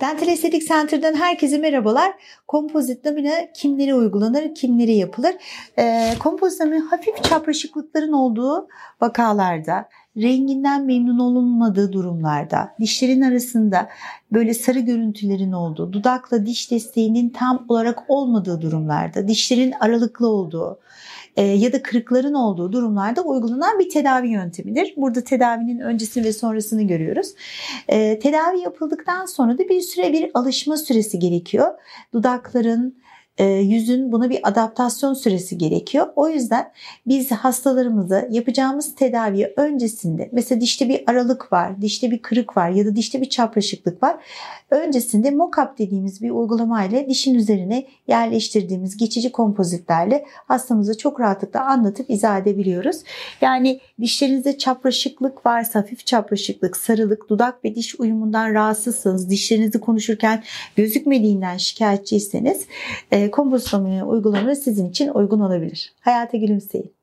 Dental Estetik Center'dan herkese merhabalar. Kompozit lamine kimlere uygulanır, kimlere yapılır? Ee, kompozit lamine hafif çapraşıklıkların olduğu vakalarda, renginden memnun olunmadığı durumlarda, dişlerin arasında böyle sarı görüntülerin olduğu, dudakla diş desteğinin tam olarak olmadığı durumlarda, dişlerin aralıklı olduğu, e, ya da kırıkların olduğu durumlarda uygulanan bir tedavi yöntemidir. Burada tedavinin öncesini ve sonrasını görüyoruz. E, tedavi yapıldıktan sonra da bir süre bir alışma süresi gerekiyor. Dudakların, yüzün buna bir adaptasyon süresi gerekiyor. O yüzden biz hastalarımıza yapacağımız tedavi öncesinde mesela dişte bir aralık var, dişte bir kırık var ya da dişte bir çapraşıklık var. Öncesinde mockup dediğimiz bir uygulama ile dişin üzerine yerleştirdiğimiz geçici kompozitlerle hastamıza çok rahatlıkla anlatıp izah edebiliyoruz. Yani dişlerinizde çapraşıklık varsa, hafif çapraşıklık, sarılık, dudak ve diş uyumundan rahatsızsınız, dişlerinizi konuşurken gözükmediğinden şikayetçiyseniz e, kompozit uygulamaları sizin için uygun olabilir. Hayata gülümseyin.